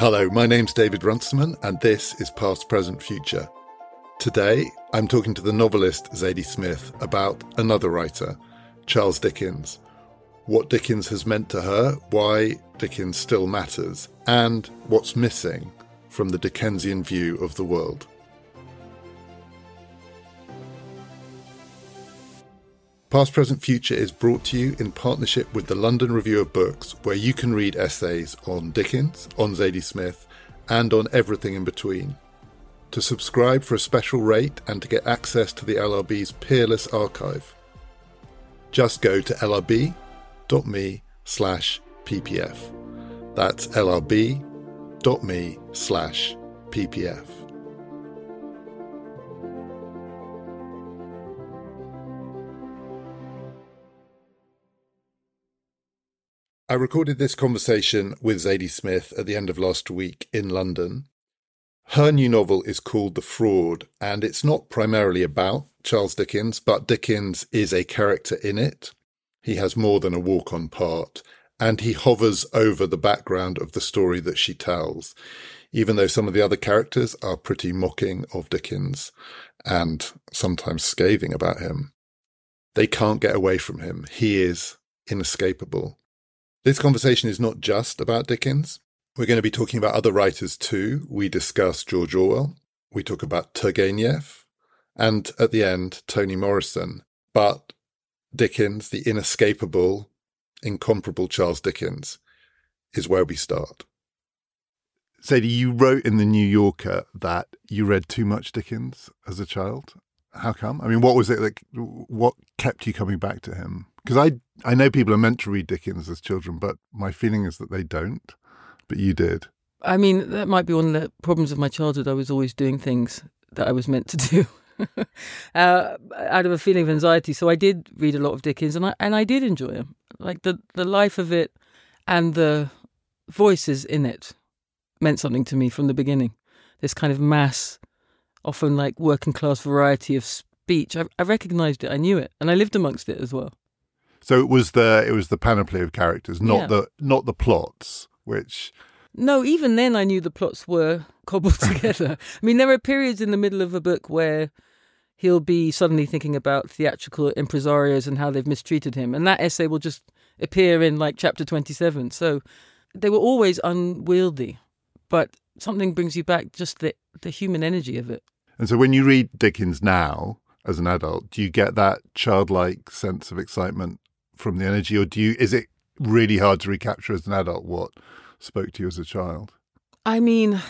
Hello, my name's David Runciman, and this is Past, Present, Future. Today, I'm talking to the novelist Zadie Smith about another writer, Charles Dickens, what Dickens has meant to her, why Dickens still matters, and what's missing from the Dickensian view of the world. Past, Present, Future is brought to you in partnership with the London Review of Books, where you can read essays on Dickens, on Zadie Smith, and on everything in between. To subscribe for a special rate and to get access to the LRB's peerless archive, just go to lrb.me slash ppf. That's lrb.me slash ppf. I recorded this conversation with Zadie Smith at the end of last week in London. Her new novel is called The Fraud, and it's not primarily about Charles Dickens, but Dickens is a character in it. He has more than a walk on part, and he hovers over the background of the story that she tells, even though some of the other characters are pretty mocking of Dickens and sometimes scathing about him. They can't get away from him. He is inescapable. This conversation is not just about Dickens. We're going to be talking about other writers too. We discuss George Orwell. We talk about Turgenev. And at the end, Toni Morrison. But Dickens, the inescapable, incomparable Charles Dickens, is where we start. Zadie, you wrote in the New Yorker that you read too much Dickens as a child. How come? I mean, what was it like? What kept you coming back to him? Because I I know people are meant to read Dickens as children, but my feeling is that they don't. But you did. I mean, that might be one of the problems of my childhood. I was always doing things that I was meant to do. uh, out of a feeling of anxiety, so I did read a lot of Dickens, and I and I did enjoy him. Like the the life of it, and the voices in it meant something to me from the beginning. This kind of mass, often like working class variety of speech. I, I recognized it. I knew it, and I lived amongst it as well. So it was the it was the panoply of characters, not Yeah. the not the plots, which No, even then I knew the plots were cobbled together. I mean, there are periods in the middle of a book where he'll be suddenly thinking about theatrical impresarios and how they've mistreated him, and that essay will just appear in like chapter 27. So they were always unwieldy, but something brings you back just the, the human energy of it. and so when you read Dickens now as an adult, do you get that childlike sense of excitement from the energy, or do you is it really hard to recapture as an adult what spoke to you as a child? I mean,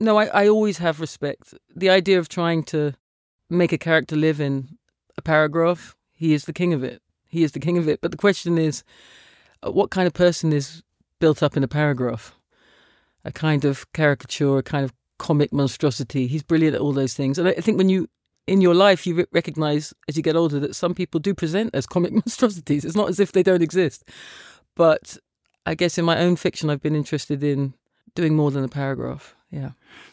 no, I, I always have respect. The idea of trying to make a character live in a paragraph, he is the king of it. He is the king of it. But the question is, uh, what kind of person is built up in a paragraph? A kind of caricature, a kind of comic monstrosity. He's brilliant at all those things. And I think when you, in your life, you recognize as you get older that some people do present as comic monstrosities. It's not as if they don't exist. But I guess in my own fiction, I've been interested in doing more than a paragraph. Yeah.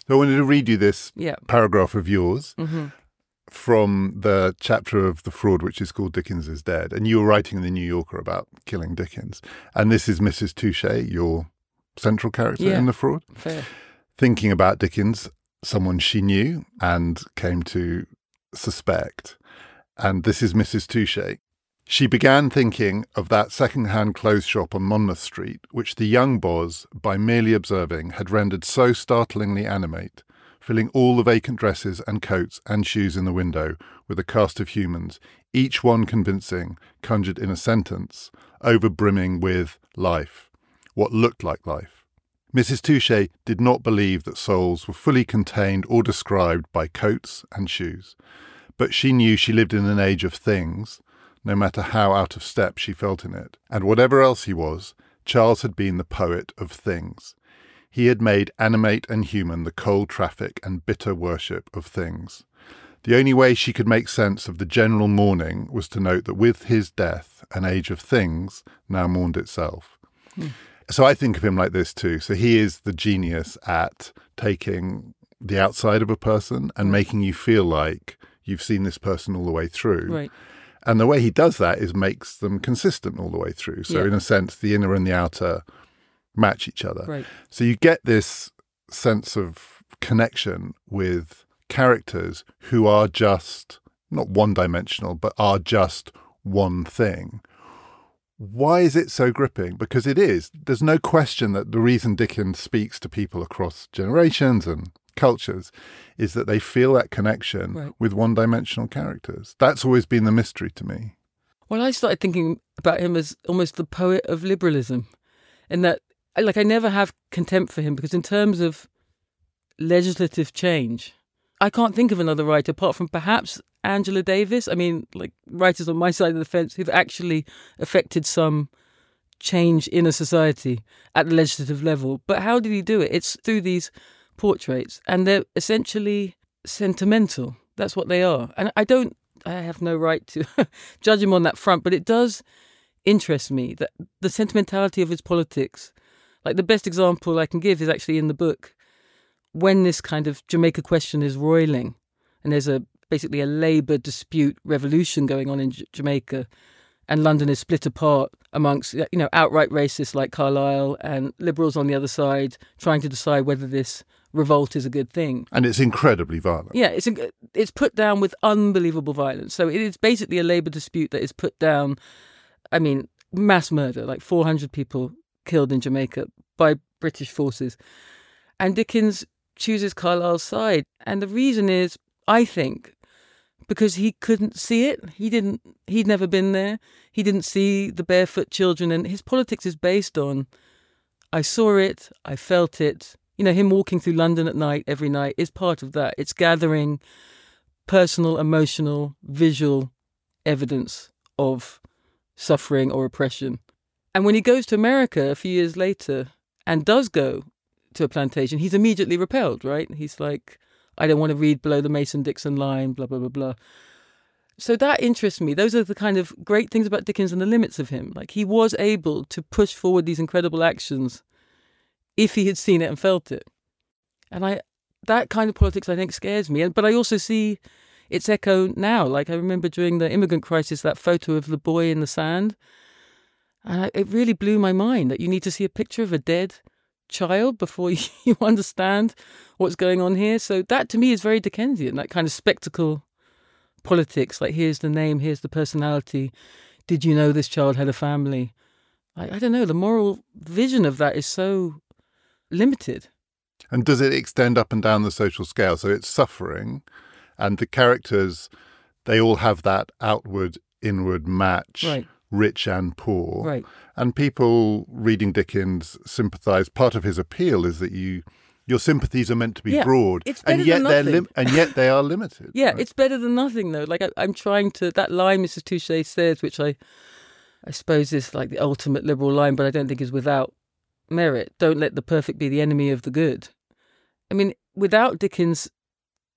So I wanted to read you this Yeah. paragraph of yours hmm from the chapter of The Fraud, which is called Dickens is Dead. And you were writing in the New Yorker about killing Dickens. And this is Mrs. Touchet, your central character Yeah. in The Fraud, Fair. Thinking about Dickens, someone she knew and came to suspect. And this is Mrs. Touchet. She began thinking of that second-hand clothes shop on Monmouth Street, which the young Boz, by merely observing, had rendered so startlingly animate, filling all the vacant dresses and coats and shoes in the window with a cast of humans, each one convincing, conjured in a sentence, over brimming with life, what looked like life. Mrs. Touchet did not believe that souls were fully contained or described by coats and shoes, but she knew she lived in an age of things, no matter how out of step she felt in it. And whatever else he was, Charles had been the poet of things. He had made animate and human the cold traffic and bitter worship of things. The only way she could make sense of the general mourning was to note that with his death, an age of things now mourned itself. Hmm. So I think of him like this too. So he is the genius at taking the outside of a person and making you feel like you've seen this person all the way through. Right. And the way he does that is makes them consistent all the way through. So Yeah. in a sense, the inner and the outer match each other. Right. So you get this sense of connection with characters who are just not one dimensional, but are just one thing. Why is it so gripping? Because it is. There's no question that the reason Dickens speaks to people across generations and cultures is that they feel that connection Right. with one dimensional characters. That's always been the mystery to me. Well, I started thinking about him as almost the poet of liberalism, in that, like, I never have contempt for him because, in terms of legislative change, I can't think of another writer apart from perhaps Angela Davis. I mean, like, writers on my side of the fence who've actually affected some change in a society at the legislative level. But how did he do it? It's through these portraits, and they're essentially sentimental. That's what they are. And I don't, I have no right to judge him on that front, but it does interest me that the sentimentality of his politics, like the best example I can give is actually in the book when this kind of Jamaica question is roiling, and there's a basically a labour dispute revolution going on in J- Jamaica, and London is split apart amongst uh, you know outright racists like Carlyle and liberals on the other side trying to decide whether this revolt is a good thing. And it's incredibly violent. Yeah, it's it's put down with unbelievable violence. So it is basically a labour dispute that is put down. I mean, mass murder, like 400 people killed in Jamaica by British forces, and Dickens chooses Carlyle's side, and the reason is, I think, because he couldn't see it. He didn't. He'd never been there. He didn't see the barefoot children, and his politics is based on. I saw it. I felt it. You know, him walking through London at night every night is part of that. It's gathering personal, emotional, visual evidence of suffering or oppression. And when he goes to America a few years later and does go to a plantation, he's immediately repelled, right? He's like, I don't want to read below the Mason Dixon line, blah, blah, blah, blah. So that interests me. Those are the kind of great things about Dickens and the limits of him. Like he was able to push forward these incredible actions if he had seen it and felt it. And I that kind of politics I think scares me. And but I also see its echo now. Like I remember during the immigrant crisis that photo of the boy in the sand. And I, it really blew my mind that you need to see a picture of a dead child before you, understand what's going on here. So that to me is very Dickensian, that kind of spectacle politics. Like here's the name, here's the personality. Did you know this child had a family? I, I don't know. The moral vision of that is so limited. And does it extend up and down the social scale? So it's suffering, and the characters, they all have that outward inward match, Right. Rich and poor. Right. And people reading Dickens sympathise. Part of his appeal is that you. Your sympathies are meant to be Yeah, broad, it's and yet than they're nothing. and yet they are limited. Yeah, right? it's better than nothing though. Like I, I'm trying to that line Mrs. Touchet says, which I, I suppose is like the ultimate liberal line, but I don't think is without merit. Don't let the perfect be the enemy of the good. I mean, without Dickens'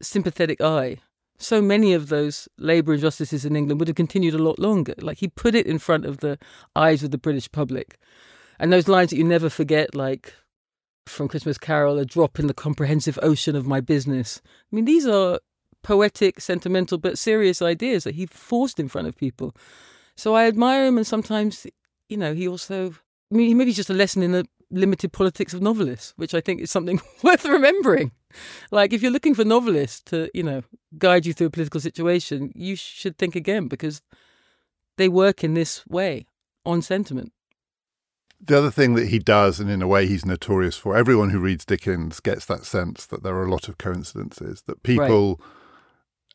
sympathetic eye, so many of those labour injustices in England would have continued a lot longer. Like he put it in front of the eyes of the British public, and those lines that you never forget, like from Christmas Carol, a drop in the comprehensive ocean of my business. I mean, these are poetic, sentimental, but serious ideas that he forced in front of people. So I admire him, and sometimes, you know, he also, I mean, maybe just a lesson in the limited politics of novelists, which I think is something worth remembering. Like, if you're looking for novelists to, you know, guide you through a political situation, you should think again because they work in this way on sentiment. The other thing that he does, and in a way he's notorious for, everyone who reads Dickens gets that sense that there are a lot of coincidences, that people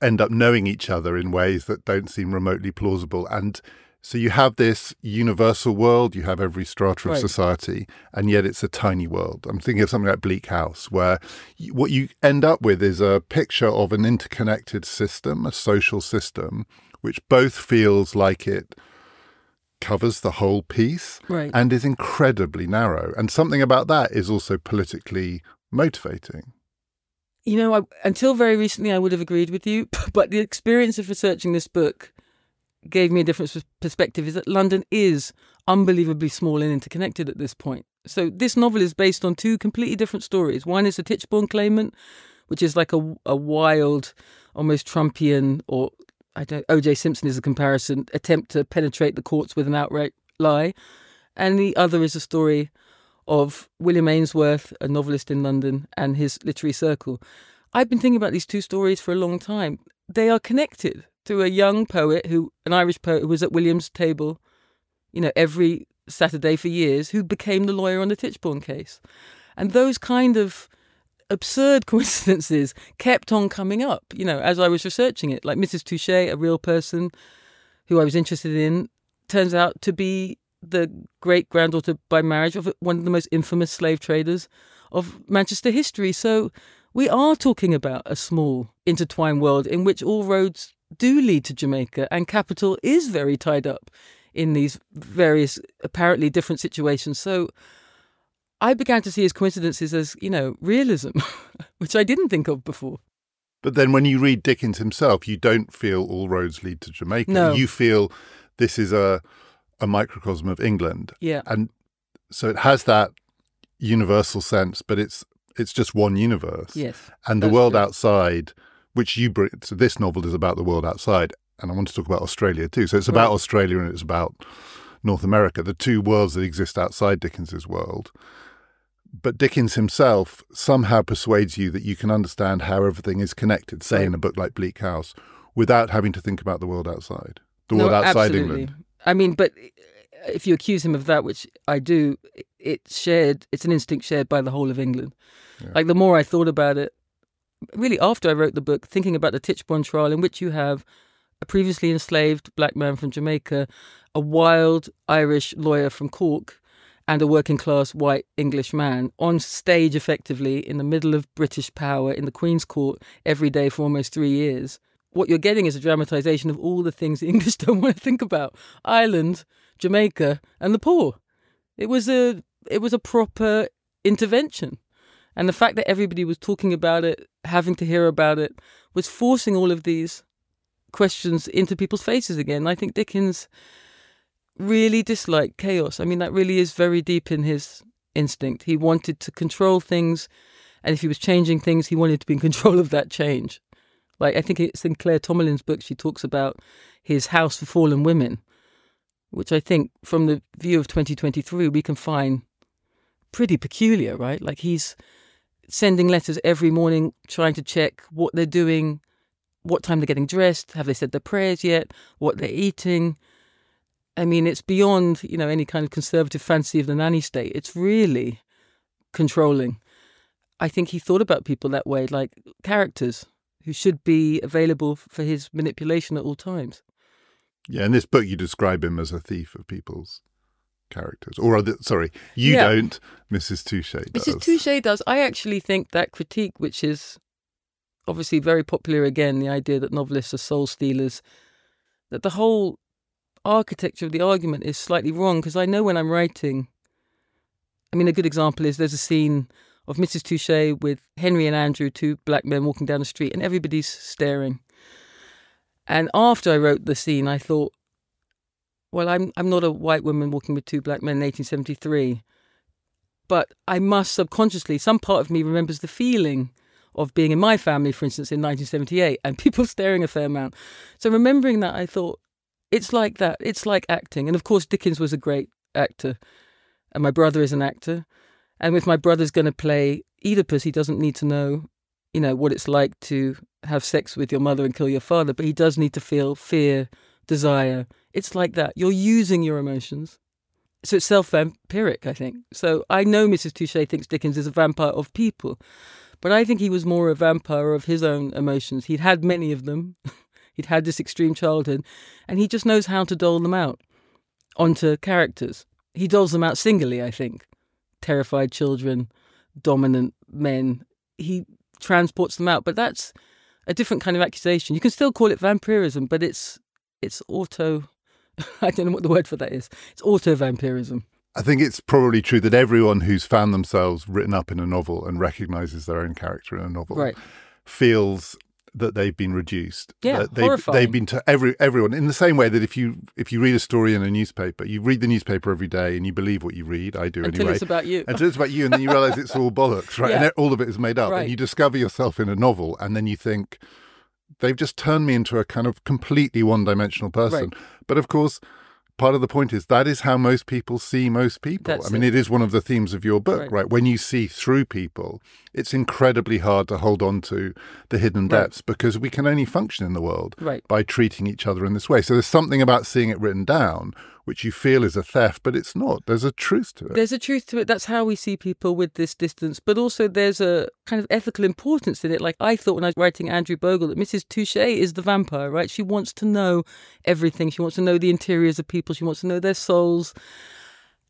end up knowing each other in ways that don't seem remotely plausible. And So you have this universal world, you have every strata of Right. society, and yet it's a tiny world. I'm thinking of something like Bleak House, where you, what you end up with is a picture of an interconnected system, a social system, which both feels like it covers the whole piece Right. and is incredibly narrow. And something about that is also politically motivating. You know, I, until very recently, I would have agreed with you, but the experience of researching this book gave me a different perspective. Is that London is unbelievably small and interconnected at this point. So this novel is based on two completely different stories. One is the Tichborne claimant, which is like a, a wild, almost Trumpian, or I don't. O.J. Simpson is a comparison attempt to penetrate the courts with an outright lie, and the other is a story of William Ainsworth, a novelist in London, and his literary circle. I've been thinking about these two stories for a long time. They are connected to a young poet who, an Irish poet who was at William's table, you know, every Saturday for years, who became the lawyer on the Tichborne case. And those kind of absurd coincidences kept on coming up, you know, as I was researching it. Like Mrs. Touchet, a real person who I was interested in, turns out to be the great granddaughter by marriage of one of the most infamous slave traders of Manchester history. So we are talking about a small intertwined world in which all roads do lead to Jamaica and capital is very tied up in these various apparently different situations. So I began to see his coincidences as, you know, realism, which I didn't think of before. But then when you read Dickens himself, you don't feel all roads lead to Jamaica. No. You feel this is a a microcosm of England. Yeah. And so it has that universal sense, but it's it's just one universe. Yes. And the world true. outside, which you bring so this novel is about the world outside, and I want to talk about Australia too. So it's about Right. Australia and it's about North America, the two worlds that exist outside Dickens's world. But Dickens himself somehow persuades you that you can understand how everything is connected, say Right. in a book like Bleak House, without having to think about the world outside. The No, world outside absolutely. England. I mean, but uh, if you accuse him of that, which I do, it's shared. It's an instinct shared by the whole of England. Yeah. Like the more I thought about it, really after I wrote the book, thinking about the Tichborne trial, in which you have a previously enslaved black man from Jamaica, a wild Irish lawyer from Cork, and a working class white English man on stage effectively in the middle of British power in the Queen's Court every day for almost three years. What you're getting is a dramatization of all the things the English don't want to think about Ireland, Jamaica, and the poor. It was a it was a proper intervention. And the fact that everybody was talking about it, having to hear about it, was forcing all of these questions into people's faces again. I think Dickens really disliked chaos. I mean, that really is very deep in his instinct. He wanted to control things, and if he was changing things, he wanted to be in control of that change. Like, I think it's in Claire Tomalin's book, she talks about his House for Fallen Women, which I think, from the view of 2023, we can find pretty peculiar, right? Like, he's sending letters every morning trying to check what they're doing, what time they're getting dressed, have they said their prayers yet, what they're eating. I mean, it's beyond, you know, any kind of conservative fancy of the nanny state. It's really controlling. I think he thought about people that way, like characters who should be available for his manipulation at all times. Yeah, in this book you describe him as a thief of people's characters. Or other, sorry, you Yeah. don't, Mrs. Touchet does. Mrs. Touchet does. I actually think that critique, which is obviously very popular again, the idea that novelists are soul stealers, that the whole architecture of the argument is slightly wrong because I know when I'm writing. I mean, a good example is there's a scene of Mrs. Touchet with Henry and Andrew, two black men walking down the street, and everybody's staring. And after I wrote the scene, I thought, well, I'm I'm not a white woman walking with two black men in 1873 but I must subconsciously, some part of me remembers the feeling of being in my family, for instance, in 1978, and people staring a fair amount. So remembering that, I thought, it's like that. It's like acting. And of course, Dickens was a great actor, and my brother is an actor. And if my brother's going to play Oedipus, he doesn't need to know, you know, what it's like to have sex with your mother and kill your father, but he does need to feel fear, desire. It's like that. You're using your emotions. So it's self vampiric, I think. So I know Mrs. Touchet thinks Dickens is a vampire of people, but I think he was more a vampire of his own emotions. He'd had many of them, he'd had this extreme childhood, and he just knows how to dole them out. onto characters. He doles them out singly, I think. Terrified children, dominant men. He transports them out, but that's a different kind of accusation. You can still call it vampirism, but it's it's auto. I don't know what the word for that is. It's auto vampirism. I think it's probably true that everyone who's found themselves written up in a novel and recognizes their own character in a novel Right. feels that they've been reduced. Yeah, that they've, horrifying. they've been to every everyone in the same way that if you if you read a story in a newspaper, you read the newspaper every day and you believe what you read. I do Until anyway. it's about you. Until it's about you, and then you realize it's all bollocks, right? Yeah. And all of it is made up. Right. And you discover yourself in a novel, and then you think, they've just turned me into a kind of completely one dimensional person. Right. But of course, part of the point is that is how most people see most people. That's I mean, it. it is one of the themes of your book, Right. right? When you see through people, it's incredibly hard to hold on to the hidden Right. depths because we can only function in the world Right. by treating each other in this way. So there's something about seeing it written down which you feel is a theft, but it's not. There's a truth to it. There's a truth to it. That's how we see people with this distance. But also, there's a kind of ethical importance in it. Like I thought when I was writing Andrew Bogle that Mrs. Touchet is the vampire, right? She wants to know everything. She wants to know the interiors of people. She wants to know their souls.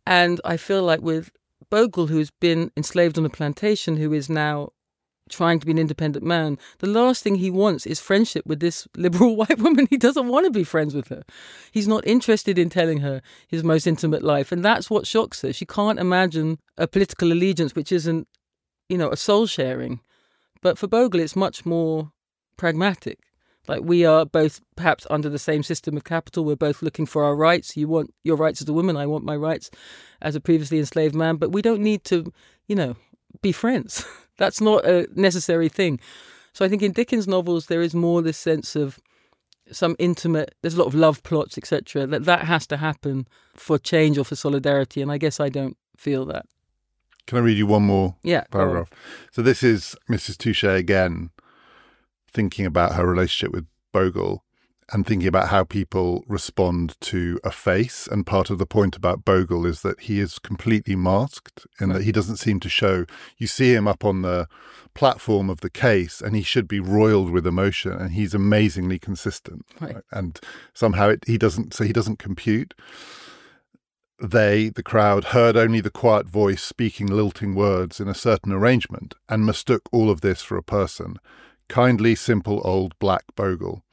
And I feel like with Bogle, who's been enslaved on a plantation, who is now trying to be an independent man, the last thing he wants is friendship with this liberal white woman. He doesn't want to be friends with her. He's not interested in telling her his most intimate life. And that's what shocks her. She can't imagine a political allegiance which isn't, you know, a soul sharing. But for Bogle, it's much more pragmatic. Like we are both perhaps under the same system of capital. We're both looking for our rights. You want your rights as a woman. I want my rights as a previously enslaved man. But we don't need to, you know, be friends. That's not a necessary thing. So I think in Dickens' novels there is more this sense of some intimate. There's a lot of love plots, etc. That that has to happen for change or for solidarity. And I guess I don't feel that. Can I read you one more Yeah. paragraph? So this is Mrs. Touchet again thinking about her relationship with Bogle and thinking about how people respond to a face. And part of the point about Bogle is that he is completely masked and that he doesn't seem to show. You see him up on the platform of the case and he should be roiled with emotion and he's amazingly consistent. Right. And somehow it, he doesn't, so he doesn't compute. They, the crowd, heard only the quiet voice speaking lilting words in a certain arrangement and mistook all of this for a person kindly, simple old Black Bogle.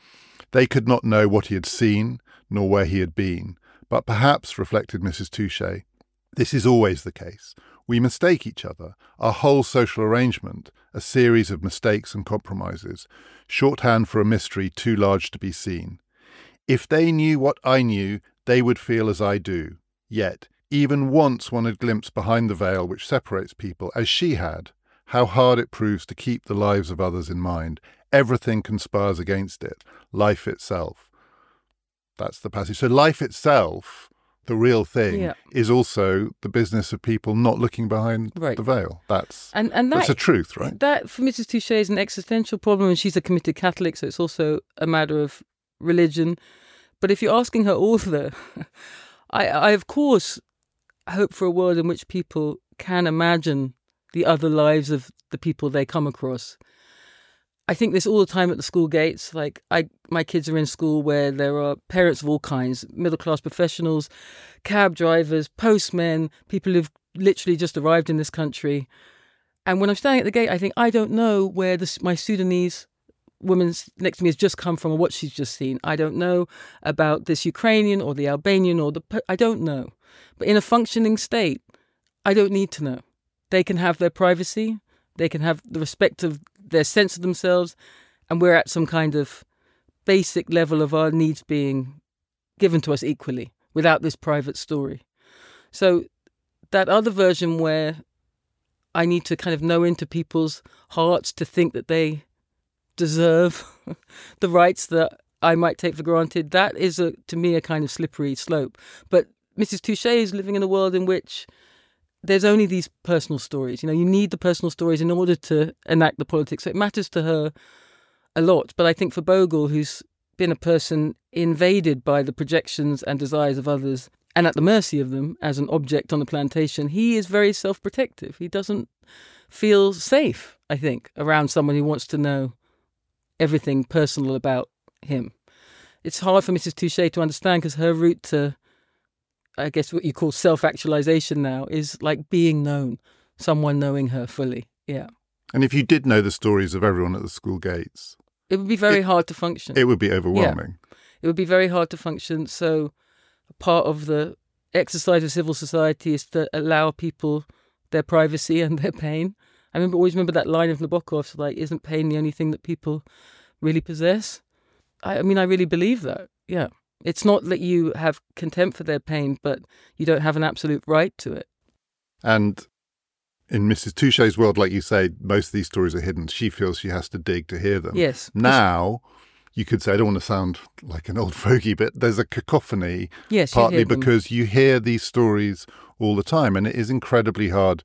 They could not know what he had seen, nor where he had been. But perhaps, reflected Mrs. Touchet, this is always the case. We mistake each other. Our whole social arrangement, a series of mistakes and compromises, shorthand for a mystery too large to be seen. If they knew what I knew, they would feel as I do. Yet, even once one had glimpsed behind the veil which separates people, as she had, how hard it proves to keep the lives of others in mind. Everything conspires against it, life itself. That's the passage. So, life itself, the real thing, Yeah. is also the business of people not looking behind Right. the veil. That's And and that that's a truth, right? That for Mrs. Touchet is an existential problem, and she's a committed Catholic, so it's also a matter of religion. But if you're asking her author, I, I of course hope for a world in which people can imagine the other lives of the people they come across. I think this all the time at the school gates. Like I, my kids are in school where there are parents of all kinds, middle class professionals, cab drivers, postmen, people who've literally just arrived in this country. And when I'm standing at the gate, I think I don't know where this my Sudanese woman next to me has just come from or what she's just seen. I don't know about this Ukrainian or the Albanian or the I don't know. But in a functioning state, I don't need to know. They can have their privacy. They can have the respect of their sense of themselves, and we're at some kind of basic level of our needs being given to us equally without this private story. So that other version where I need to kind of know into people's hearts to think that they deserve the rights that I might take for granted. That is, a, to me, a kind of slippery slope. But Mrs. Touchet is living in a world in which there's only these personal stories. You know, you need the personal stories in order to enact the politics. So it matters to her a lot. But I think for Bogle, who's been a person invaded by the projections and desires of others and at the mercy of them as an object on the plantation, he is very self protective. He doesn't feel safe, I think, around someone who wants to know everything personal about him. It's hard for Mrs. Touchet to understand because her route to I guess what you call self actualization now is like being known, someone knowing her fully. Yeah. And if you did know the stories of everyone at the school gates, it would be very it, hard to function. It would be overwhelming. Yeah. It would be very hard to function. So, part of the exercise of civil society is to allow people their privacy and their pain. I remember always remember that line of Nabokov's like, "Isn't pain the only thing that people really possess?" I, I mean, I really believe that. Yeah, it's not that you have contempt for their pain, but you don't have an absolute right to it. And in Mrs. Touchet's world, like you say, most of these stories are hidden. She feels she has to dig to hear them. Yes. Now, you could say, I don't want to sound like an old fogey, but there's a cacophony. Yes, partly because you hear these stories all the time, and it is incredibly hard,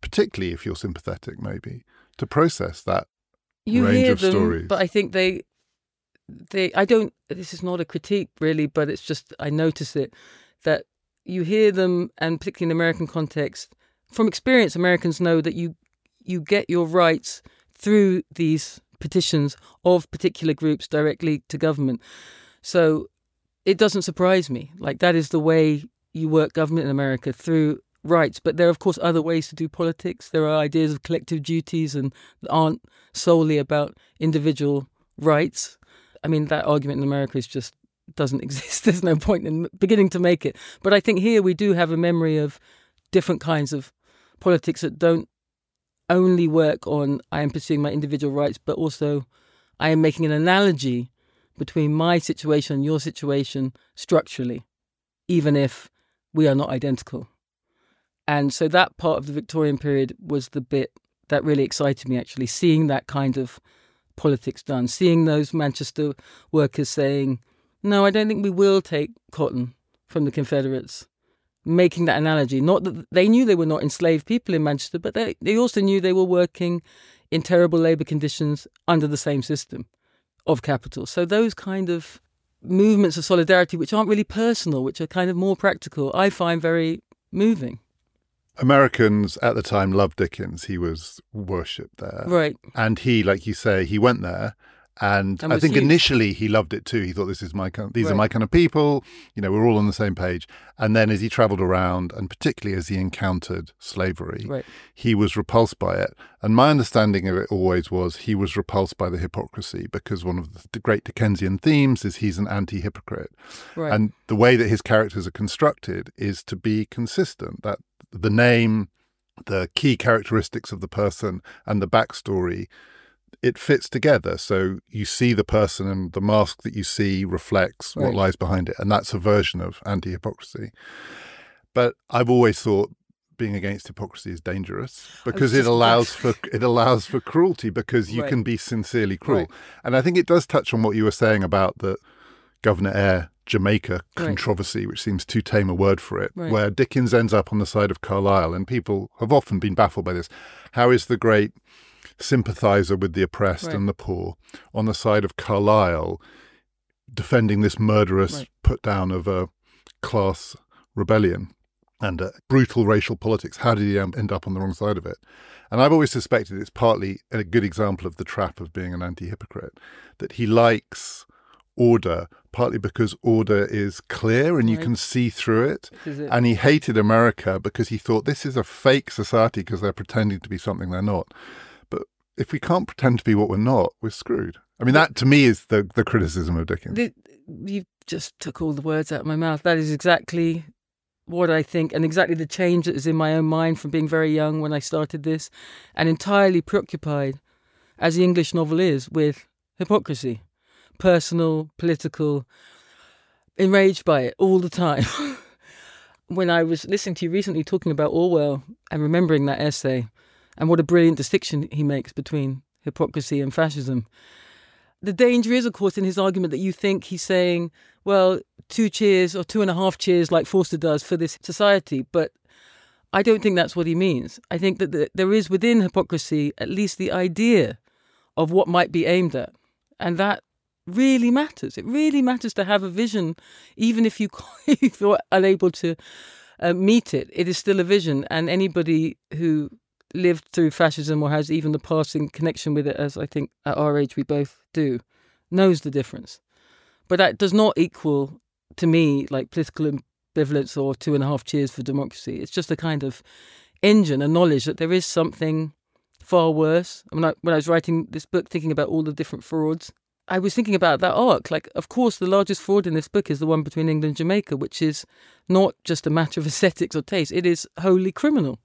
particularly if you're sympathetic, maybe, to process that you range hear of them, stories. But I think they, they, I don't. This is not a critique, really, but it's just I notice it that you hear them, and particularly in the American context, from experience, Americans know that you you get your rights through these petitions of particular groups directly to government. So it doesn't surprise me. Like that is the way you work government in America through rights. But there are of course other ways to do politics. There are ideas of collective duties and that aren't solely about individual rights. I mean that argument in America is just doesn't exist. There's no point in beginning to make it. But I think here we do have a memory of different kinds of politics that don't only work on I am pursuing my individual rights, but also I am making an analogy between my situation and your situation structurally, even if we are not identical. And so that part of the Victorian period was the bit that really excited me actually, seeing that kind of politics done, seeing those Manchester workers saying, no, I don't think we will take cotton from the Confederates making that analogy. Not that they knew they were not enslaved people in Manchester, but they, they also knew they were working in terrible labour conditions under the same system of capital. So those kind of movements of solidarity, which aren't really personal, which are kind of more practical, I find very moving. Americans at the time loved Dickens. He was worshipped there. Right. And he, like you say, he went there and, And I think huge. initially he loved it too. He thought this is my kind these are my kind of people. You know, we're all on the same page. And then as he travelled around, and particularly as he encountered slavery, Right. he was repulsed by it. And my understanding of it always was he was repulsed by the hypocrisy because one of the, the great Dickensian themes is he's an anti-hypocrite. Right. And the way that his characters are constructed is to be consistent. That the name, the key characteristics of the person, and the backstory, it fits together. So you see the person, and the mask that you see reflects what lies behind it, and that's a version of anti-hypocrisy. But I've always thought being against hypocrisy is dangerous because it allows for it allows for cruelty because you Right. can be sincerely cruel. Right. And I think it does touch on what you were saying about the Governor Eyre Jamaica Right. controversy, which seems too tame a word for it, Right. where Dickens ends up on the side of Carlyle, and people have often been baffled by this. How is the great sympathizer with the oppressed Right. and the poor on the side of Carlyle defending this murderous Right. put down of a class rebellion and uh, brutal racial politics? How did he end up on the wrong side of it? And I've always suspected it's partly a good example of the trap of being an anti hypocrite, that he likes order, partly because order is clear and you Right. can see through it. It. And he hated America because he thought this is a fake society because they're pretending to be something they're not. But if we can't pretend to be what we're not, we're screwed. I mean, that to me is the, the criticism of Dickens. The, you just took all the words out of my mouth. That is exactly what I think, and exactly the change that is in my own mind from being very young when I started this, and entirely preoccupied, as the English novel is, with hypocrisy, personal, political, enraged by it all the time. when I was listening to you recently talking about Orwell and remembering that essay, and what a brilliant distinction he makes between hypocrisy and fascism the danger is, of course, in his argument that you think he's saying, well, two cheers or two and a half cheers, like Forster does, for this society. But I don't think that's what he means. I think that there is within hypocrisy at least the idea of what might be aimed at. And that really matters. It really matters to have a vision, even if you, if you're unable to uh, meet it. It is still a vision. And anybody who lived through fascism or has even the passing connection with it, as I think at our age we both do, knows the difference. But that does not equal, to me, like political ambivalence or two and a half cheers for democracy. It's just a kind of engine, a knowledge that there is something far worse. When I when I was writing this book, thinking about all the different frauds, I was thinking about that arc. Like, of course, the largest fraud in this book is the one between England and Jamaica, which is not just a matter of aesthetics or taste; it is wholly criminal.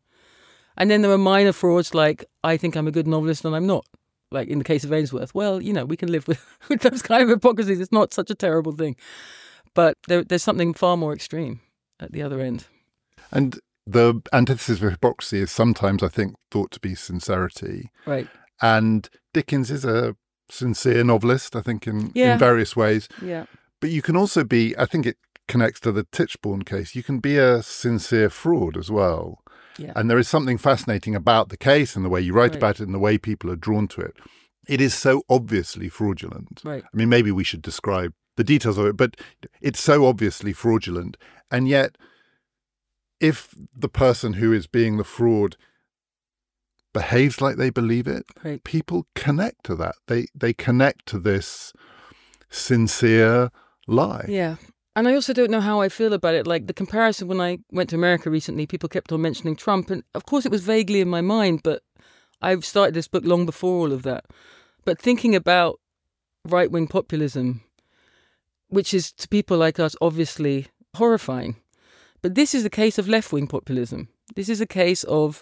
And then there are minor frauds like I think I'm a good novelist and I'm not. Like in the case of Ainsworth, well, you know, we can live with, with those kind of hypocrisies. It's not such a terrible thing. But there, there's something far more extreme at the other end. And the antithesis of hypocrisy is sometimes, I think, thought to be sincerity. Right. And Dickens is a sincere novelist, I think, in, Yeah. in various ways. Yeah. But you can also be, I think it connects to the Tichborne case, you can be a sincere fraud as well. Yeah. And there is something fascinating about the case and the way you write Right. about it and the way people are drawn to it. It is so obviously fraudulent. Right. I mean, maybe we should describe the details of it, but it's so obviously fraudulent. And yet, if the person who is being the fraud behaves like they believe it, Right. people connect to that. They they connect to this sincere lie. Yeah. And I also don't know how I feel about it. Like the comparison when I went to America recently, people kept on mentioning Trump. And of course, it was vaguely in my mind, but I've started this book long before all of that. But thinking about right wing populism, which is to people like us obviously horrifying. But this is a case of left wing populism. This is a case of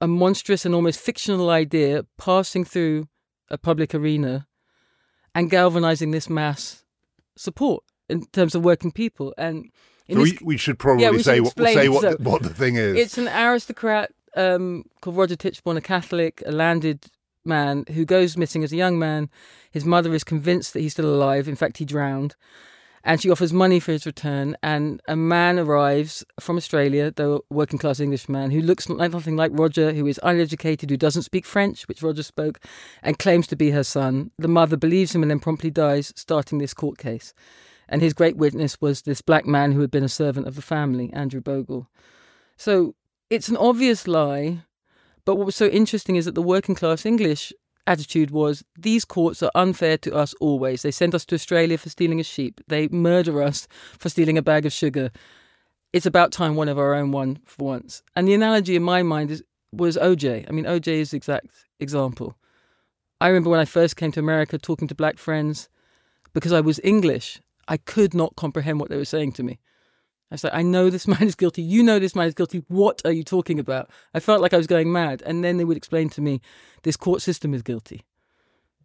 a monstrous and almost fictional idea passing through a public arena and galvanizing this mass support in terms of working people. And So we, we should probably Yeah, we should say, what, say what, So- the, what the thing is. it's an aristocrat um, called Roger Tichborne, a Catholic, a landed man who goes missing as a young man. His mother is convinced that he's still alive. In fact, he drowned. And she offers money for his return. And a man arrives from Australia, the working class Englishman, who looks nothing like Roger, who is uneducated, who doesn't speak French, which Roger spoke, and claims to be her son. The mother believes him and then promptly dies, starting this court case. And his great witness was this black man who had been a servant of the family, Andrew Bogle. So it's an obvious lie, but what was so interesting is that the working class English attitude was these courts are unfair to us always. They send us to Australia for stealing a sheep, they murder us for stealing a bag of sugar. It's about time one of our own won for once. And the analogy in my mind is was OJ. I mean, OJ is the exact example. I remember when I first came to America talking to black friends because I was English, I could not comprehend what they were saying to me. I was like, I know this man is guilty. You know this man is guilty. What are you talking about? I felt like I was going mad. And then they would explain to me, this court system is guilty.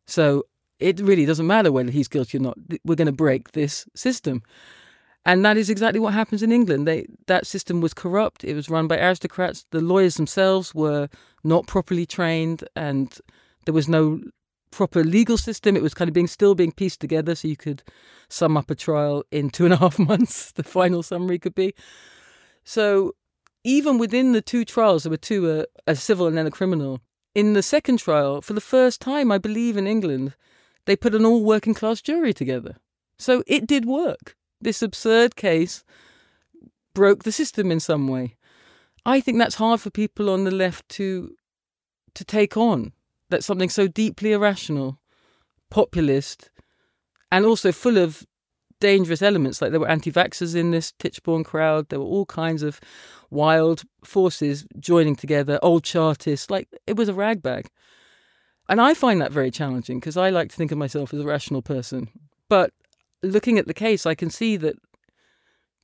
So it really doesn't matter whether he's guilty or not. We're going to break this system. And that is exactly what happens in England. They, that system was corrupt. It was run by aristocrats. The lawyers themselves were not properly trained, and there was no proper legal system. It was kind of being still being pieced together, so you could sum up a trial in two and a half months. The final summary could be. So even within the two trials, there were two, uh, a civil and then a criminal. In the second trial, for the first time, I believe in England, they put an all working class jury together. So it did work. This absurd case broke the system in some way. I think that's hard for people on the left to to take on. That something so deeply irrational, populist, and also full of dangerous elements. Like there were anti-vaxxers in this Tichborne crowd. There were all kinds of wild forces joining together. Old Chartists, like it was a ragbag. And I find that very challenging because I like to think of myself as a rational person. But looking at the case, I can see that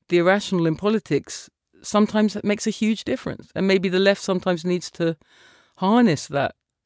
the irrational in politics sometimes makes a huge difference. And maybe the left sometimes needs to harness that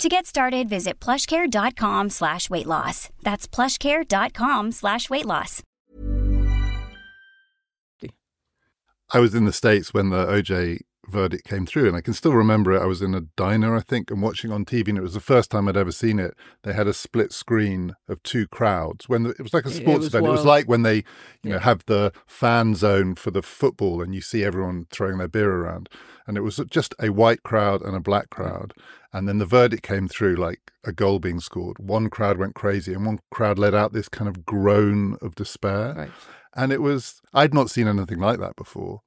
To get started, visit plushcare.com slash weight loss. That's plushcare.com slash weight loss. I was in the States when the OJ verdict came through, and I can still remember it. I was in a diner, I think, and watching on TV, and it was the first time I'd ever seen it. They had a split screen of two crowds when the, it was like a sports event. It was like when they, you know, have the fan zone for the football, and you see everyone throwing their beer around, and it was just a white crowd and a black crowd. And then the verdict came through like a goal being scored. One crowd went crazy, and one crowd let out this kind of groan of despair. Right. And it was, I'd not seen anything like that before.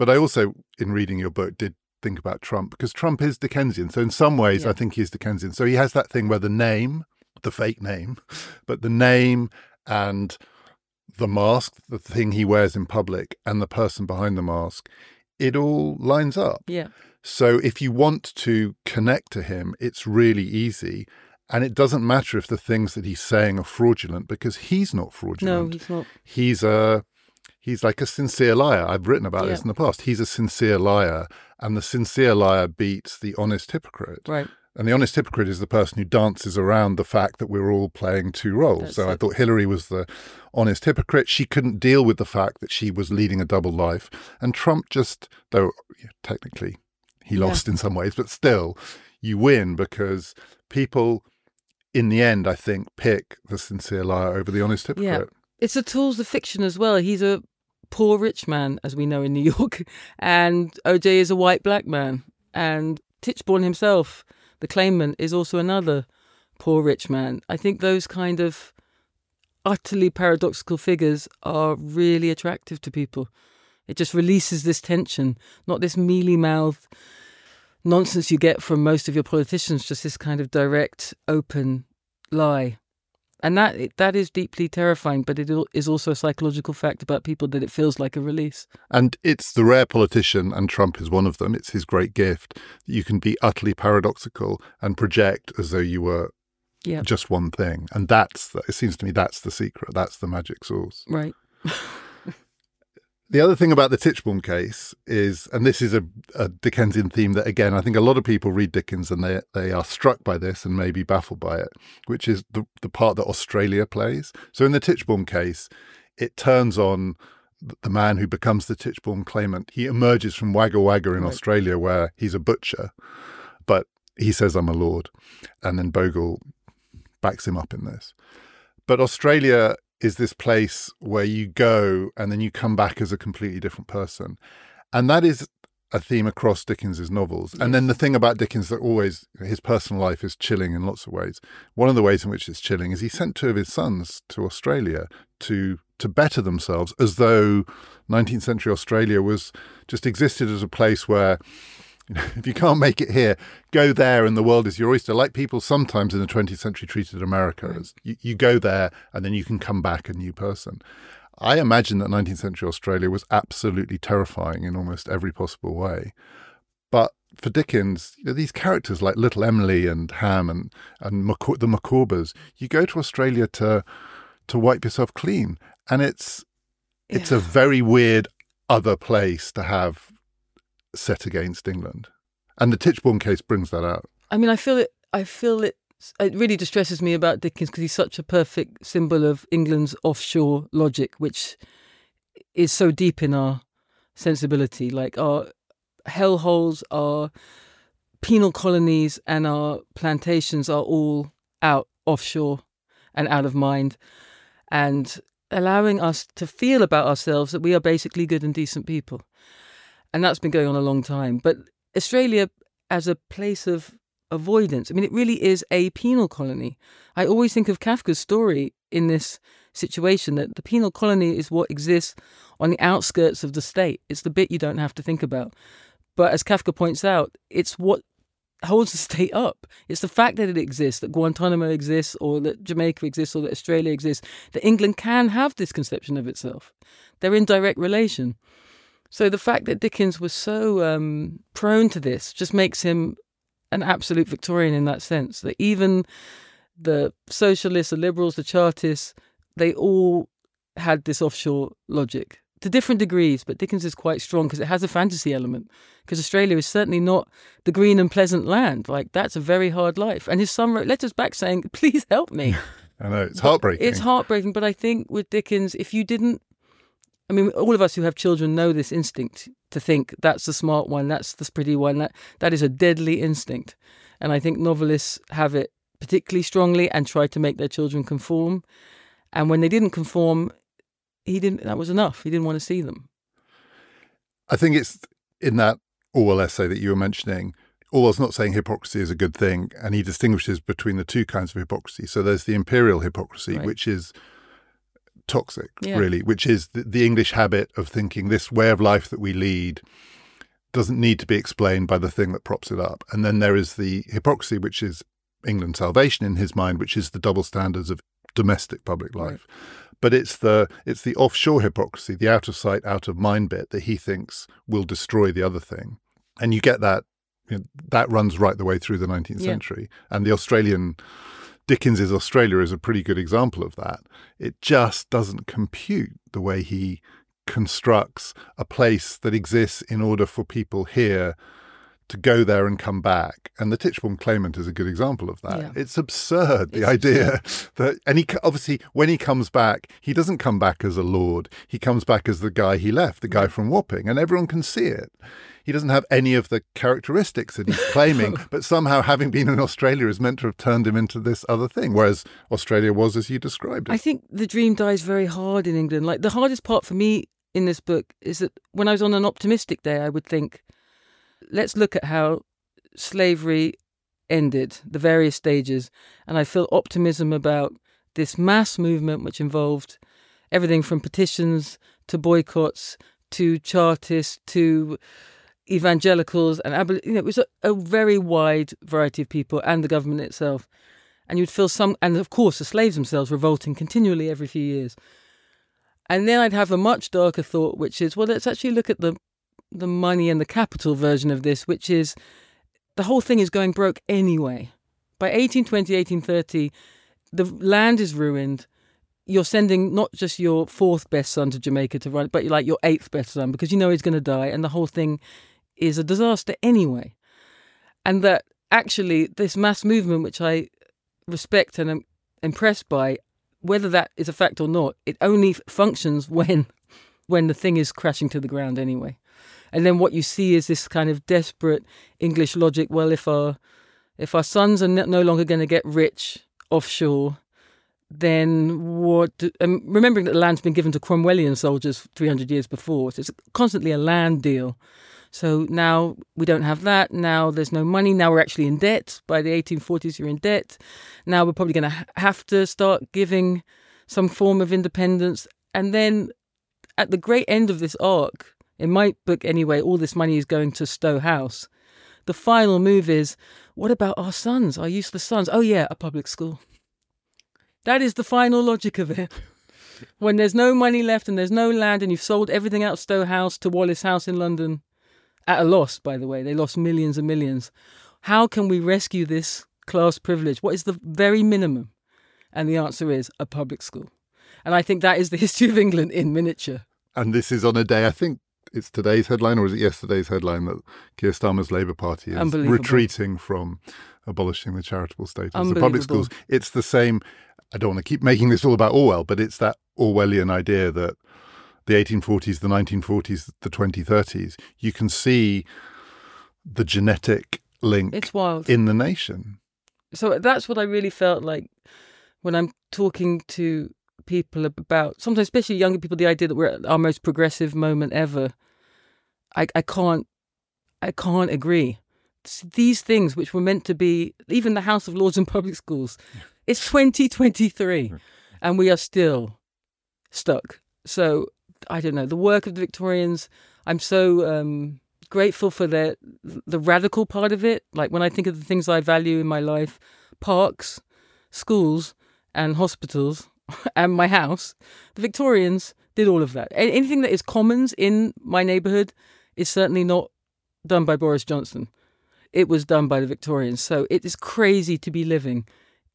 But I also, in reading your book, did think about Trump because Trump is Dickensian. So in some ways, Yeah. I think he's Dickensian. So he has that thing where the name, the fake name, but the name and the mask, the thing he wears in public, and the person behind the mask, it all lines up. Yeah. So if you want to connect to him, it's really easy. And it doesn't matter if the things that he's saying are fraudulent because he's not fraudulent. No, he's not. he's a he's like a sincere liar. I've written about this in the past. He's a sincere liar, and the sincere liar beats the honest hypocrite. Right. And the honest hypocrite is the person who dances around the fact that we're all playing two roles. That's so I thought Hillary was the honest hypocrite. She couldn't deal with the fact that she was leading a double life. And Trump just, though yeah, technically he Yeah. lost in some ways, but still, you win because people, in the end, I think, pick the sincere liar over the honest hypocrite. Yeah. It's the tools of fiction as well. He's a poor rich man, as we know in New York, and OJ is a white black man. And Tichborne himself, the claimant, is also another poor rich man. I think those kind of utterly paradoxical figures are really attractive to people. It just releases this tension, not this mealy mouthed nonsense you get from most of your politicians, just this kind of direct, open lie. And that that is deeply terrifying, but it is also a psychological fact about people that it feels like a release. And it's the rare politician, and Trump is one of them. It's his great gift. that You can be utterly paradoxical and project as though you were Yeah. just one thing. And that's, the, it seems to me, that's the secret. That's the magic sauce. Right. The other thing about the Tichborne case is, and this is a, a Dickensian theme that, again, I think a lot of people read Dickens and they they are struck by this and maybe baffled by it, which is the, the part that Australia plays. So in the Tichborne case, it turns on the man who becomes the Tichborne claimant. He emerges from Wagga Wagga in Right. Australia, where he's a butcher, but he says, I'm a lord. And then Bogle backs him up in this. But Australia is this place where you go and then you come back as a completely different person. And that is a theme across Dickens's novels. And then the thing about Dickens that always his personal life is chilling in lots of ways. One of the ways in which it's chilling is he sent two of his sons to Australia to to better themselves as though 19th century Australia was just existed as a place where you know, if you can't make it here, go there and the world is your oyster. Like people sometimes in the 20th century treated America as you, you go there and then you can come back a new person. I imagine that 19th century Australia was absolutely terrifying in almost every possible way. But for Dickens, you know, these characters like Little Emily and Ham and, and the Micawbers, you go to Australia to to wipe yourself clean. And it's it's a very weird other place to have set against England. And the Tichborne case brings that out. I mean, I feel it. I feel it. It really distresses me about Dickens because he's such a perfect symbol of England's offshore logic, which is so deep in our sensibility. Like our hellholes, our penal colonies, and our plantations are all out offshore and out of mind, and allowing us to feel about ourselves that we are basically good and decent people. And that's been going on a long time. But Australia, as a place of avoidance, I mean, it really is a penal colony. I always think of Kafka's story in this situation that the penal colony is what exists on the outskirts of the state. It's the bit you don't have to think about. But as Kafka points out, it's what holds the state up. It's the fact that it exists, that Guantanamo exists, or that Jamaica exists, or that Australia exists, that England can have this conception of itself. They're in direct relation. So the fact that Dickens was so um, prone to this just makes him an absolute Victorian in that sense. That even the socialists, the liberals, the Chartists, they all had this offshore logic to different degrees, but Dickens is quite strong because it has a fantasy element. Because Australia is certainly not the green and pleasant land. Like that's a very hard life. And his son wrote letters back saying, "Please help me." I know it's heartbreaking. It's heartbreaking, but I think with Dickens, if you didn't, I mean, all of us who have children know this instinct to think that's the smart one, that's the pretty one. That that is a deadly instinct, and I think novelists have it particularly strongly and try to make their children conform. And when they didn't conform, he didn't. That was enough. He didn't want to see them. I think it's in that Orwell essay that you were mentioning. Orwell's not saying hypocrisy is a good thing, and he distinguishes between the two kinds of hypocrisy. So there's the imperial hypocrisy, Right. which is toxic, Yeah. really, which is the, the English habit of thinking this way of life that we lead doesn't need to be explained by the thing that props it up. And then there is the hypocrisy, which is England's salvation in his mind, which is the double standards of domestic public Right. life. But it's the it's the offshore hypocrisy, the out of sight, out of mind bit that he thinks will destroy the other thing, and you get that you know, that runs right the way through the 19th Yeah. century. And the Australian Dickens's Australia is a pretty good example of that. It just doesn't compute the way he constructs a place that exists in order for people here to go there and come back. And the Tichborne Claimant is a good example of that. Yeah. It's absurd, the It's idea that, and he obviously, when he comes back, he doesn't come back as a lord. He comes back as the guy he left, the guy from Wapping, and everyone can see it. He doesn't have any of the characteristics that he's claiming, but somehow having been in Australia is meant to have turned him into this other thing, whereas Australia was as you described it. I think the dream dies very hard in England. Like the hardest part for me in this book is that when I was on an optimistic day, I would think, let's look at how slavery ended, the various stages, and I feel optimism about this mass movement which involved everything from petitions to boycotts to chartists to evangelicals and aboli- you know, it was a, a very wide variety of people and the government itself and you'd feel some, and of course the slaves themselves revolting continually every few years. And then I'd have a much darker thought, which is, well, let's actually look at the the money and the capital version of this, which is the whole thing is going broke anyway. By 1820, 1830, the land is ruined. You're sending not just your fourth best son to Jamaica to run, but like your eighth best son because you know he's going to die, and the whole thing is a disaster anyway. And that actually, this mass movement, which I respect and am impressed by, whether that is a fact or not, it only functions when when the thing is crashing to the ground anyway. And then what you see is this kind of desperate English logic. Well, if our if our sons are no longer going to get rich offshore, then what? Do, um, remembering that the land's been given to Cromwellian soldiers 300 years before, so it's constantly a land deal. So now we don't have that. Now there's no money. Now we're actually in debt. By the 1840s, you're in debt. Now we're probably going to have to start giving some form of independence. And then at the great end of this arc, in my book anyway, all this money is going to Stowe House. The final move is what about our sons, our useless sons? Oh, yeah, a public school. That is the final logic of it. When there's no money left and there's no land and you've sold everything out of Stowe House to Wallace House in London, at a loss, by the way, they lost millions and millions. How can we rescue this class privilege? What is the very minimum? And the answer is a public school. And I think that is the history of England in miniature. And this is on a day, I think it's today's headline or is it yesterday's headline that Keir Starmer's Labour Party is retreating from abolishing the charitable status of public schools. It's the same. I don't want to keep making this all about Orwell, but it's that Orwellian idea that the 1840s, the 1940s, the 2030s, you can see the genetic link It's wild. in the nation. so that's what I really felt like when I'm talking to people about, sometimes especially younger people, the idea that we're at our most progressive moment ever. I, I can't, I can't agree. These things, which were meant to be, even the House of Lords and public schools, it's 2023, and we are still stuck. So I don't know. The work of the Victorians, I'm so um, grateful for their the radical part of it. Like when I think of the things I value in my life, parks, schools, and hospitals, and my house, the Victorians did all of that. Anything that is commons in my neighbourhood is certainly not done by Boris Johnson. It was done by the Victorians. So it is crazy to be living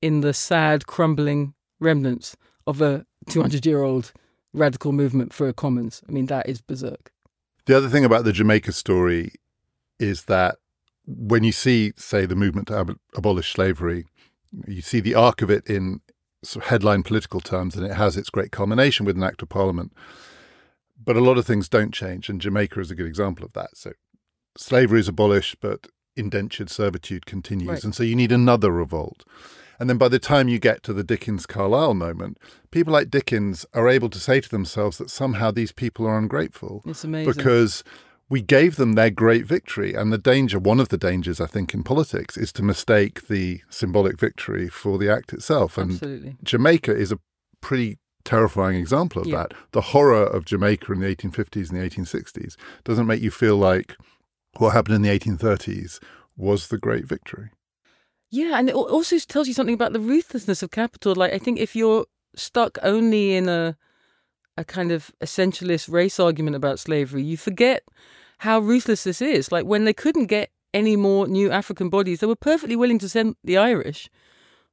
in the sad, crumbling remnants of a 200 year old radical movement for a commons. I mean, that is berserk. The other thing about the Jamaica story is that when you see, say, the movement to ab- abolish slavery, you see the arc of it in sort of headline political terms, and it has its great culmination with an act of parliament. But a lot of things don't change, and Jamaica is a good example of that. So slavery is abolished, but indentured servitude continues. Right. And so you need another revolt. And then by the time you get to the Dickens Carlyle moment, people like Dickens are able to say to themselves that somehow these people are ungrateful It's amazing. because we gave them their great victory. And the danger, one of the dangers, I think, in politics is to mistake the symbolic victory for the act itself. And Absolutely. Jamaica is a pretty terrifying example of Yeah. that. The horror of Jamaica in the 1850s and the 1860s doesn't make you feel like what happened in the 1830s was the great victory. Yeah, and it also tells you something about the ruthlessness of capital. Like, I think if you're stuck only in a a kind of essentialist race argument about slavery, you forget how ruthless this is. Like, when they couldn't get any more new African bodies, they were perfectly willing to send the Irish.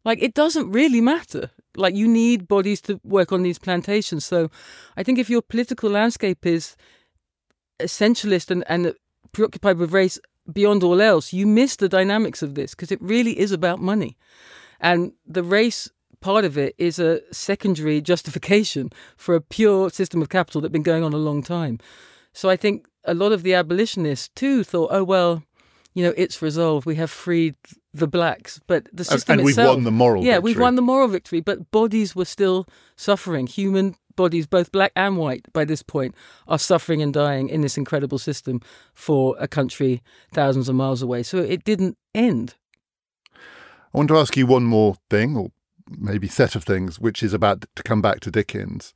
Like, it doesn't really matter. Like, you need bodies to work on these plantations. So, I think if your political landscape is essentialist and, and preoccupied with race beyond all else, you miss the dynamics of this because it really is about money. And the race part of it is a secondary justification for a pure system of capital that's been going on a long time. So I think a lot of the abolitionists too thought, oh, well, you know, it's resolved. We have freed the blacks. But the And- system and we've itself, won the moral Yeah, we've won the moral victory, but bodies were still suffering. Human bodies, both black and white, by this point, are suffering and dying in this incredible system for a country thousands of miles away. So it didn't end. I want to ask you one more thing, or maybe set of things, which is about to come back to Dickens.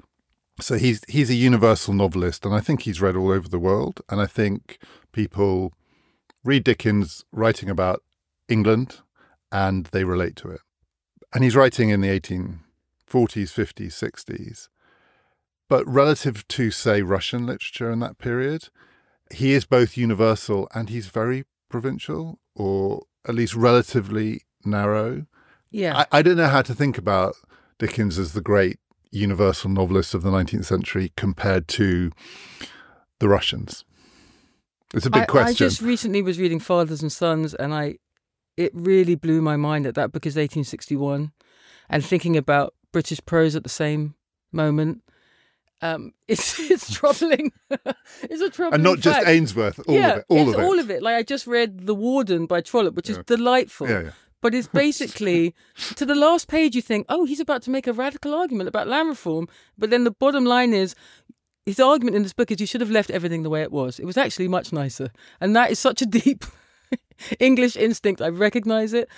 So he's he's a universal novelist, and I think he's read all over the world. And I think people read Dickens writing about England, and they relate to it. And he's writing in the 1840s, 50s, 60s. But relative to, say, Russian literature in that period, he is both universal and he's very provincial, or at least relatively narrow. Yeah. I, I don't know how to think about Dickens as the great universal novelist of the 19th century compared to the Russians. It's a big I, question. I just recently was reading Fathers and Sons, and I it really blew my mind that that book is 1861, and thinking about British prose at the same moment. Um, it's it's troubling. it's a troubling and not just. Ainsworth, all yeah, of it. All it's of it. all of it. Like I just read The Warden by Trollope, which is delightful. Yeah, yeah. But it's basically to the last page you think, oh, he's about to make a radical argument about land reform. But then the bottom line is his argument in this book is you should have left everything the way it was. It was actually much nicer. And that is such a deep English instinct. I recognize it.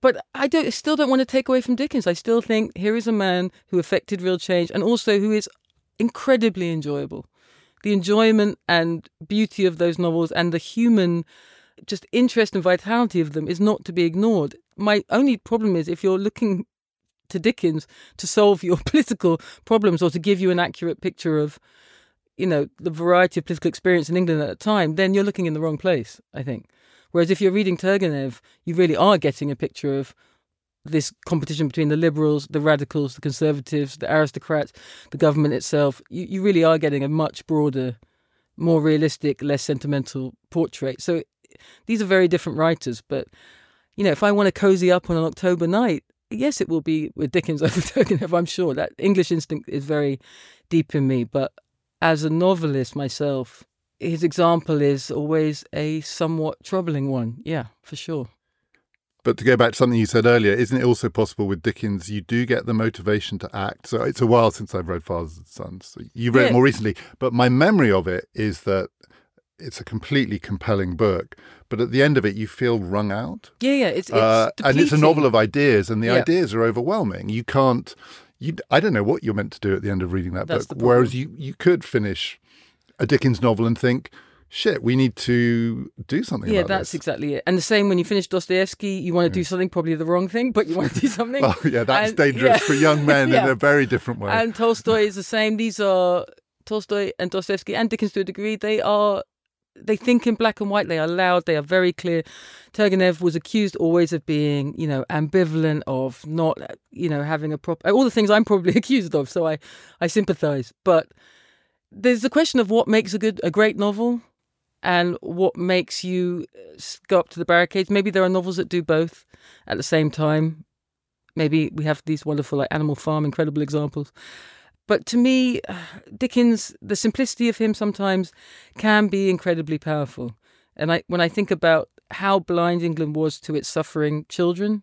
But I don't still don't want to take away from Dickens. I still think here is a man who affected real change and also who is incredibly enjoyable. The enjoyment and beauty of those novels and the human just interest and vitality of them is not to be ignored. My only problem is if you're looking to Dickens to solve your political problems or to give you an accurate picture of, you know, the variety of political experience in England at the time, then you're looking in the wrong place, I think. Whereas if you're reading Turgenev, you really are getting a picture of this competition between the liberals, the radicals, the conservatives, the aristocrats, the government itself. You, you really are getting a much broader, more realistic, less sentimental portrait. So these are very different writers, but you know, if I want to cozy up on an October night, yes, it will be with Dickens over Turgenev. I'm sure that English instinct is very deep in me. But as a novelist myself, his example is always a somewhat troubling one. Yeah, for sure. But to go back to something you said earlier, isn't it also possible with Dickens you do get the motivation to act? So it's a while since I've read Fathers and Sons. So you've read Yeah. it more recently, but my memory of it is that it's a completely compelling book. But at the end of it, you feel wrung out. Yeah, yeah. It's, it's Uh, and it's a novel of ideas, and the Yeah. ideas are overwhelming. You can't. You, I don't know what you're meant to do at the end of reading that That's book. Whereas you, you could finish a Dickens novel and think, "Shit, we need to do something." Yeah, that's this. exactly it. And the same when you finish Dostoevsky, you want to do something, probably the wrong thing, but you want to do something. Oh yeah, that's And- dangerous yeah. for young men in a very different way. And Tolstoy is the same. These are Tolstoy and Dostoevsky and Dickens to a degree. They are they think in black and white. They are loud. They are very clear. Turgenev was accused always of being, you know, ambivalent, of not, you know, having a proper all the things I'm probably accused of. So I, I sympathise. But there's the question of what makes a good, a great novel, and what makes you uh, go up to the barricades. Maybe there are novels that do both at the same time. Maybe we have these wonderful like Animal Farm, incredible examples. But to me, uh, Dickens, the simplicity of him sometimes can be incredibly powerful. And I, when I think about how blind England was to its suffering children,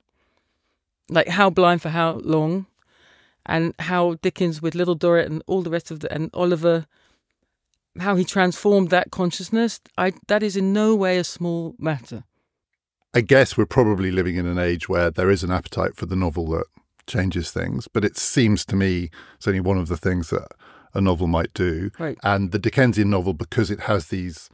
like how blind for how long, and how Dickens with Little Dorrit and all the rest of the and Oliver, how he transformed that consciousness, I that is in no way a small matter. I guess we're probably living in an age where there is an appetite for the novel that changes things. But it seems to me it's only one of the things that a novel might do. Right. And the Dickensian novel, because it has these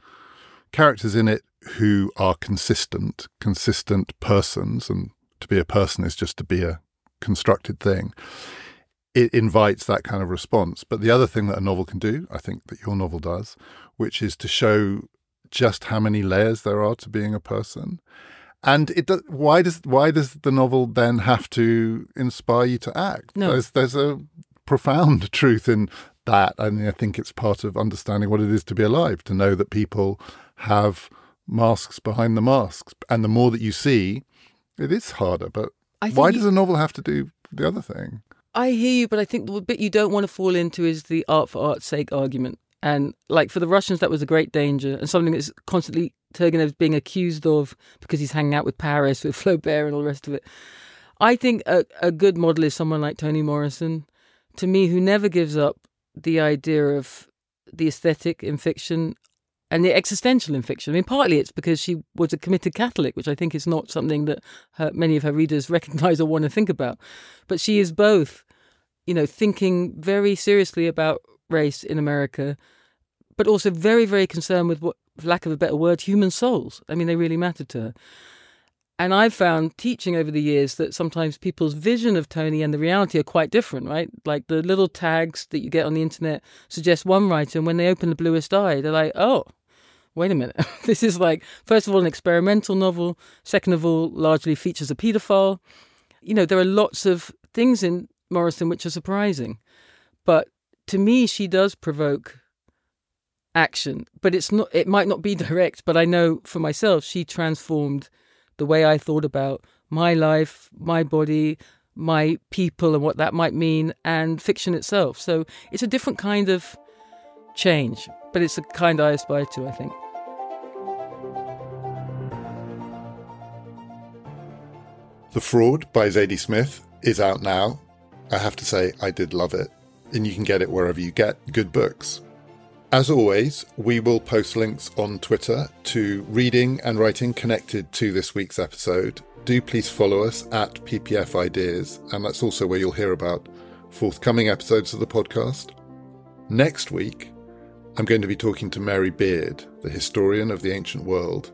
characters in it who are consistent, consistent persons, and to be a person is just to be a constructed thing. It invites that kind of response. But the other thing that a novel can do, I think that your novel does, which is to show just how many layers there are to being a person and it does, why does why does the novel then have to inspire you to act? No. There's there's a profound truth in that, and I think it's part of understanding what it is to be alive, to know that people have masks behind the masks, and the more that you see, it is harder. But why you, does a novel have to do the other thing? I hear you, but I think the bit you don't want to fall into is the art for art's sake argument. And like for the Russians, that was a great danger and something that's constantly Turgenev's being accused of because he's hanging out with Paris, with Flaubert, and all the rest of it. I think a, a good model is someone like Toni Morrison, to me, who never gives up the idea of the aesthetic in fiction and the existential in fiction. I mean, partly it's because she was a committed Catholic, which I think is not something that her, many of her readers recognize or want to think about. But she is both, you know, thinking very seriously about race in America, but also very, very concerned with what, for lack of a better word, human souls. I mean, they really mattered to her. And I've found teaching over the years that sometimes people's vision of Toni and the reality are quite different, right? Like the little tags that you get on the internet suggest one writer, and when they open The Bluest Eye, they're like, oh, wait a minute. this is like, first of all, an experimental novel. Second of all, largely features a paedophile. You know, there are lots of things in Morrison which are surprising. But to me, she does provoke action, but it's not. It might not be direct, but I know for myself, she transformed the way I thought about my life, my body, my people, and what that might mean, and fiction itself. So it's a different kind of change, but it's a kind I aspire to. I think. The Fraud by Zadie Smith is out now. I have to say, I did love it and you can get it wherever you get good books. As always, we will post links on Twitter to reading and writing connected to this week's episode. Do please follow us at PPF Ideas, and that's also where you'll hear about forthcoming episodes of the podcast. Next week, I'm going to be talking to Mary Beard, the historian of the ancient world,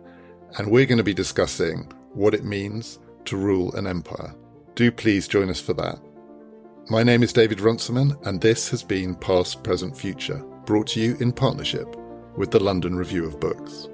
and we're going to be discussing what it means to rule an empire. Do please join us for that. My name is David Runciman, and this has been Past, Present, Future, brought to you in partnership with the London Review of Books.